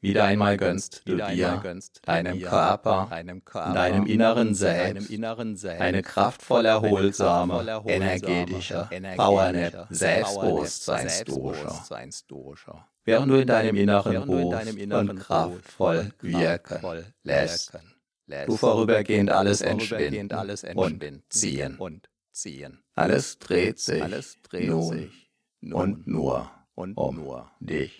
Wieder einmal gönnst du dir, deinem Körper, deinem inneren Selbst, eine kraftvoll erholsame, energetische, Powernap Selbstbewusstseinsdusche, während du in deinem Inneren ruhst und kraftvoll wirken lässt. Du vorübergehend alles entschwinden und ziehen. Alles dreht sich nun und nur um dich.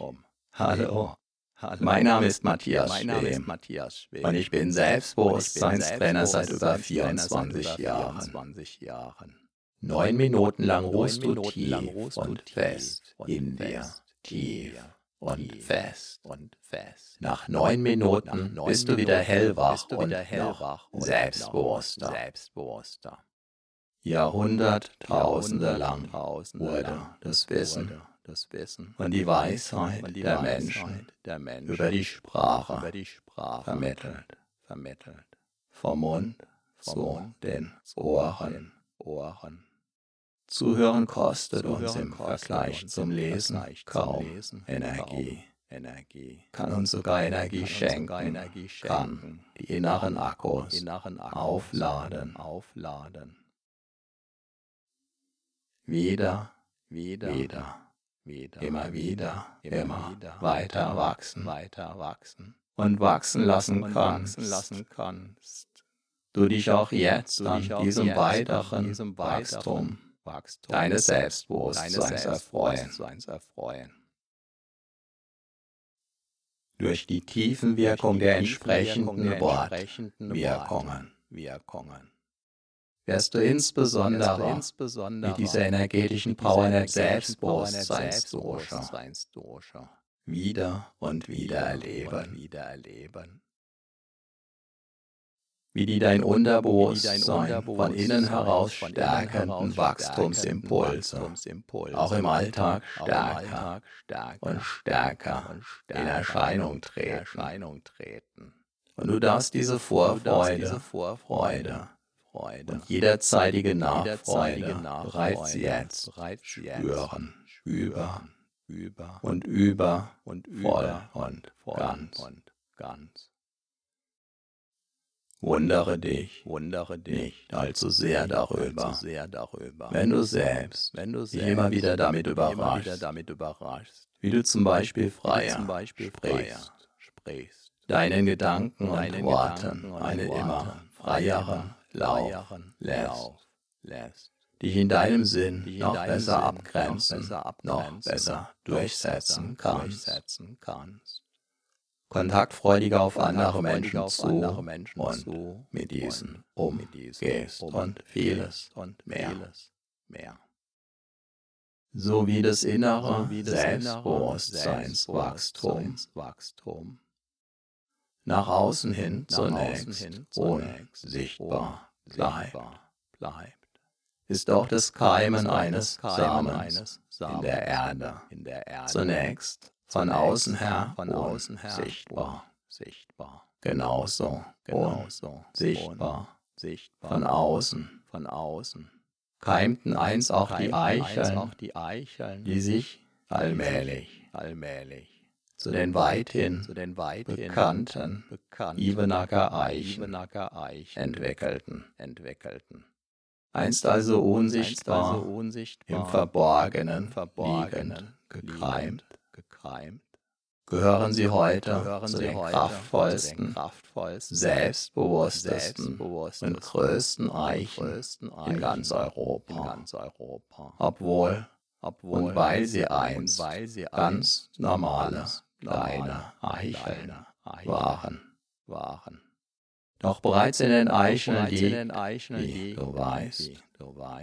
Hallo. Hallo. Mein Name ist Matthias Mein Name ist Schwem Matthias Schwem. und ich bin Selbstbewusstseinstrainer seit über 24 Jahren. 24 Jahren. Neun Minuten lang ruhst du tief und fest in dir, tief und fest. und fest. Nach neun Minuten bist du wieder hellwach und noch selbstbewusster. Jahrhunderttausende lang wurde das Wissen das Wissen und die Weisheit und die der Weisheit Menschen der Menschen über die Sprache über die Sprache vermittelt. vermittelt. Vom Mund Vom zu den Ohren. Ohren. Zuhören kostet Zuhören uns im Vergleich zum Lesen kaum Energie. Energie. Kann uns sogar Energie Kann schenken, Energie kann schenken, die inneren Akkus inneren Akkus aufladen. aufladen. wieder, Wieder, wieder, wieder, immer wieder, immer wieder, weiter wachsen weiter wachsen und wachsen lassen und kannst. lassen kannst. Du dich auch jetzt an diesem jetzt weiteren diesem Wachstum Wachstum deines Selbstbewusstseins erfreuen. Selbstbewusstseins erfreuen. Durch die Tiefenwirkung der Durch die Tiefenwirkung entsprechenden der entsprechenden Wortwirkungen Wirkungen. Wirst du insbesondere mit dieser energetischen Powernap Selbstbewusstseinsdusche Selbstbewusstseinsdusche wieder und wieder erleben, wie die dein Unterbewusstsein von innen heraus stärkenden Wachstumsimpulse auch im Alltag stärker und stärker in Erscheinung in treten. Und du darfst diese Vorfreude Freude und jederzeitige Nachfreude bereits jetzt. spüren, über. Über. Und über. Und voll und ganz. und ganz. Wundere dich Wundere dich nicht allzu sehr darüber, wenn du selbst wenn du selbst immer wieder damit überraschst, wie du zum Beispiel freier sprichst, deinen Gedanken und Worten Worten immer freieren Lauf freieren lässt, lässt, dich in deinem Sinn in noch deinem besser Sinn noch abgrenzen, noch abgrenzen, besser noch durchsetzen besser kannst, durchsetzen kannst. kontaktfreudiger auf andere Menschen auf zu andere Menschen und zu mit diesen umgehst und vieles und mehr. vieles mehr. So wie das innere So wie das Selbstbewusstseinswachstum Selbstbewusstseinswachstum nach außen hin zunächst außen hin zunächst bleibt, sichtbar bleibt. ist auch das Keimen Ist eines das Keimen Samens eines in Samens der Erde. in der Erde. Zunächst von außen her von außen her sichtbar, sichtbar. genauso Genauso sichtbar sichtbar von außen. von außen. keimten einst auch die Keimten einst Eicheln, auch die Eicheln, die sich allmählich allmählich zu den weithin zu den weithin bekannten bekannten Ibenacker Eichen Ibenacker Eichen entwickelten. entwickelten. Einst also Einst unsichtbar, also unsichtbar im Verborgenen, Verborgenen liegend, gekreimt, gekreimt, gehören sie heute gehören zu den heute kraftvollsten, zu den kraftvollsten, selbstbewusstesten selbstbewusstesten und größten Eichen größten in ganz in Europa. ganz Europa. Obwohl Obwohl und weil sie einst weil sie ganz einst normale, Eicheln waren. waren. Doch bereits in den Eicheln liegt, wie du weißt,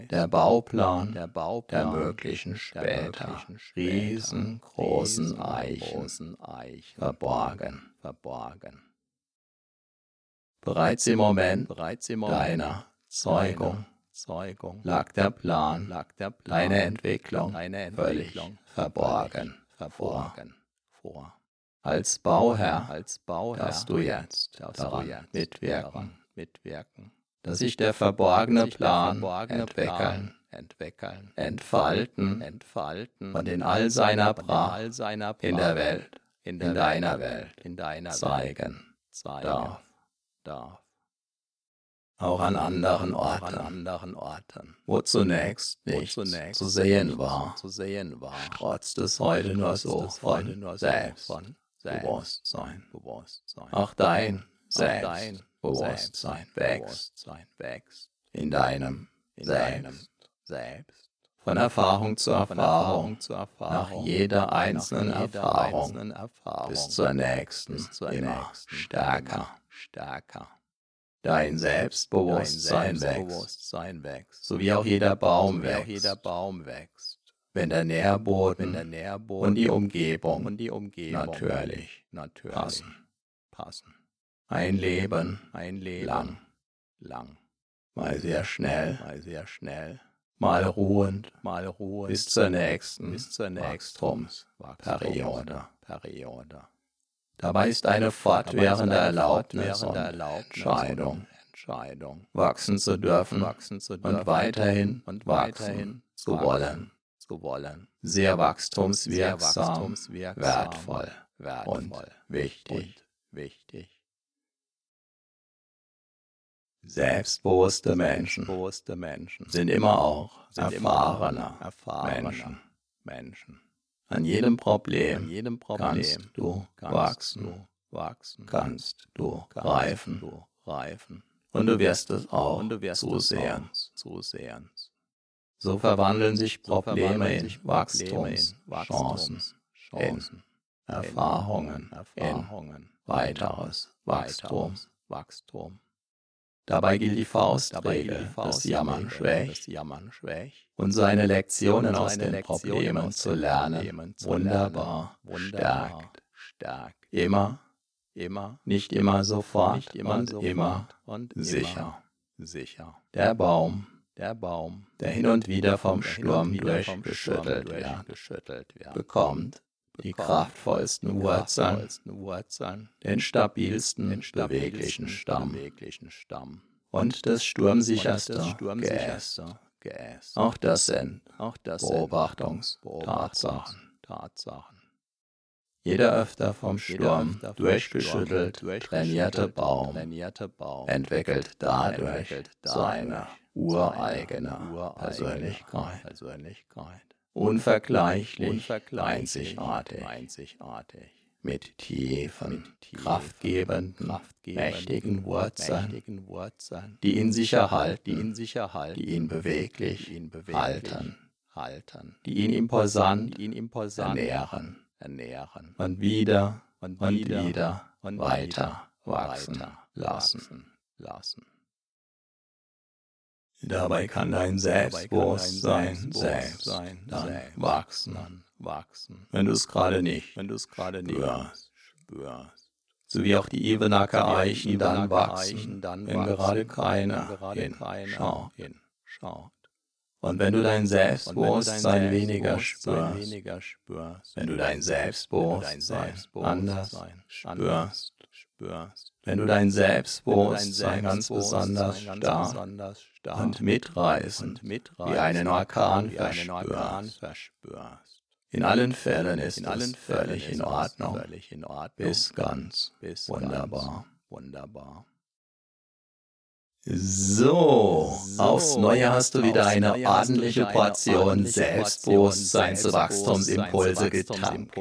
der Bauplan der Bauplan möglichen der später möglichen später riesengroßen Eichen verborgen. verborgen. Bereits im Moment deiner Zeugung Zeugung lag der Plan, lag der Plan, deine Entwicklung deine völlig Entwicklung verborgen völlig verborgen vor. als Bauherr, Als Bauherr darfst du jetzt darfst du daran jetzt mitwirken, daran mitwirken, dass sich der verborgene Plan verborgene entwickeln, entwickeln, entfalten. Entfalten. Und in all seiner in Pracht in der Welt. in, deiner Welt, in deiner zeigen, zeigen. darf. darf. Auch an anderen Auch an Orten, anderen Orten, wo zunächst nichts zunächst zu sehen war, zu sehen war, trotz des heute nur so von nur selbst von Bewusstsein. Bewusstsein. Auch dein Auch dein Selbstbewusstsein wächst wächst in deinem in deinem Selbst. Selbst. Von Erfahrung zu Erfahrung, zu Erfahrung, nach jeder einzelnen Erfahrung, bis zur nächsten, immer stärker. immer stärker. Dein Selbstbewusstsein wächst, Selbstbewusstsein wächst, so wie auch jeder Baum wächst, wenn der wenn Nährboden der Nährboden und die Umgebung und die Umgebung natürlich natürlich passen. passen. Ein Leben Ein Leben lang, lang, mal sehr schnell, mal sehr schnell, mal ruhend, mal ruhend. Bis zur nächsten bis zur nächsten Wachstumsperiode. Periode. Dabei ist eine fortwährende Erlaubnis und Entscheidung, wachsen zu dürfen und weiterhin wachsen zu wollen. Sehr wachstumswirksam, wertvoll und wichtig. Selbstbewusste Menschen sind immer auch erfahrener Menschen. An jedem An Problem jedem kannst Problem du kannst wachsen, du wachsen, kannst du kannst reifen du reifen. und du wirst es auch Und du wirst auch zusehen. So verwandeln sich So Probleme verwandeln in sich Probleme in Wachstumschancen, Wachstums- Chancen, Erfahrungen, Erfahrungen, weiteres Wachstum. weiteres Wachstum. Dabei gilt die Faustregel, das Jammern schwächt das Jammern schwächt. und seine Lektionen aus den Problemen zu lernen, wunderbar, stärkt. Immer, Immer, nicht immer sofort immer und immer und sicher. Der Baum, Der Baum, der hin und wieder vom Sturm durchgeschüttelt wird, bekommt die kraftvollsten Wurzeln, den stabilsten, den stabilsten, beweglichen Stamm. und das sturmsicherste Geäst. Auch das sind Auch das sind Beobachtungs- Beobachtungs- Tatsachen. jeder öfter vom Sturm durchgeschüttelt, trainierte Baum entwickelt dadurch seine ureigene Persönlichkeit. Unvergleichlich, Unvergleichlich, einzigartig, einzigartig. mit tiefen, Mit tiefen, kraftgebenden, kraftgebenden, mächtigen Wurzeln, mächtigen Wurzeln, die in sich erhalten, die ihn sicher halten, die ihn beweglich, die ihn beweglich halten, halten, die ihn imposant die ihn imposant ernähren ernähren und wieder und und wieder, und weiter wieder wachsen weiter lassen. wachsen lassen. Dabei kann dein Selbstbewusstsein selbst dann wachsen, wenn du es gerade nicht wenn du es gerade nicht spürst. spürst. So wie auch die Ebenacker Eichen dann wachsen, wenn gerade keiner hinschaut. Und wenn du dein Selbstbewusstsein weniger spürst, wenn du dein Selbstbewusstsein anders spürst, spürst, wenn du dein Selbstbewusstsein ganz besonders stark und mitreißend wie einen Orkan verspürst. In allen Fällen ist In allen es völlig in Ordnung, bis ganz wunderbar. wunderbar. So, aufs Neue hast du wieder eine ordentliche Portion Selbstbewusstseinswachstumsimpulse getankt.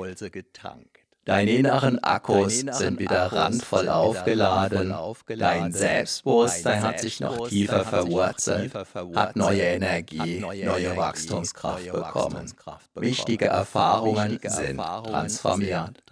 Deine inneren Akkus Deine inneren sind wieder Akkus randvoll sind wieder aufgeladen. Dein Selbstbewusstsein hat sich noch tiefer verwurzelt, hat neue Energie, neue Wachstumskraft bekommen. Wichtige Erfahrungen sind transformiert.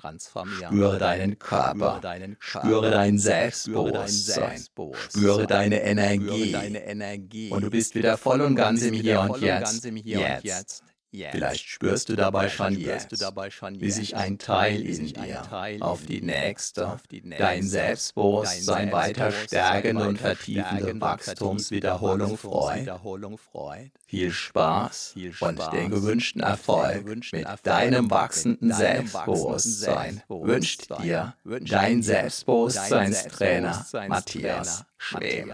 Spüre deinen Körper, spüre dein Selbstbewusstsein, spüre deine Energie. Und du bist wieder voll und ganz im Hier und Jetzt. ganz im Hier und Jetzt. Jetzt. Vielleicht spürst du dabei schon jetzt, schon wie sich ein Teil in dir auf die nächste, dein Selbstbewusstsein weiter stärkende und vertiefende Wachstumswiederholung freut. Viel Spaß, und den gewünschten Erfolg mit deinem wachsenden Selbstbewusstsein wünscht dir dein Selbstbewusstseinstrainer. Matthias Schwem.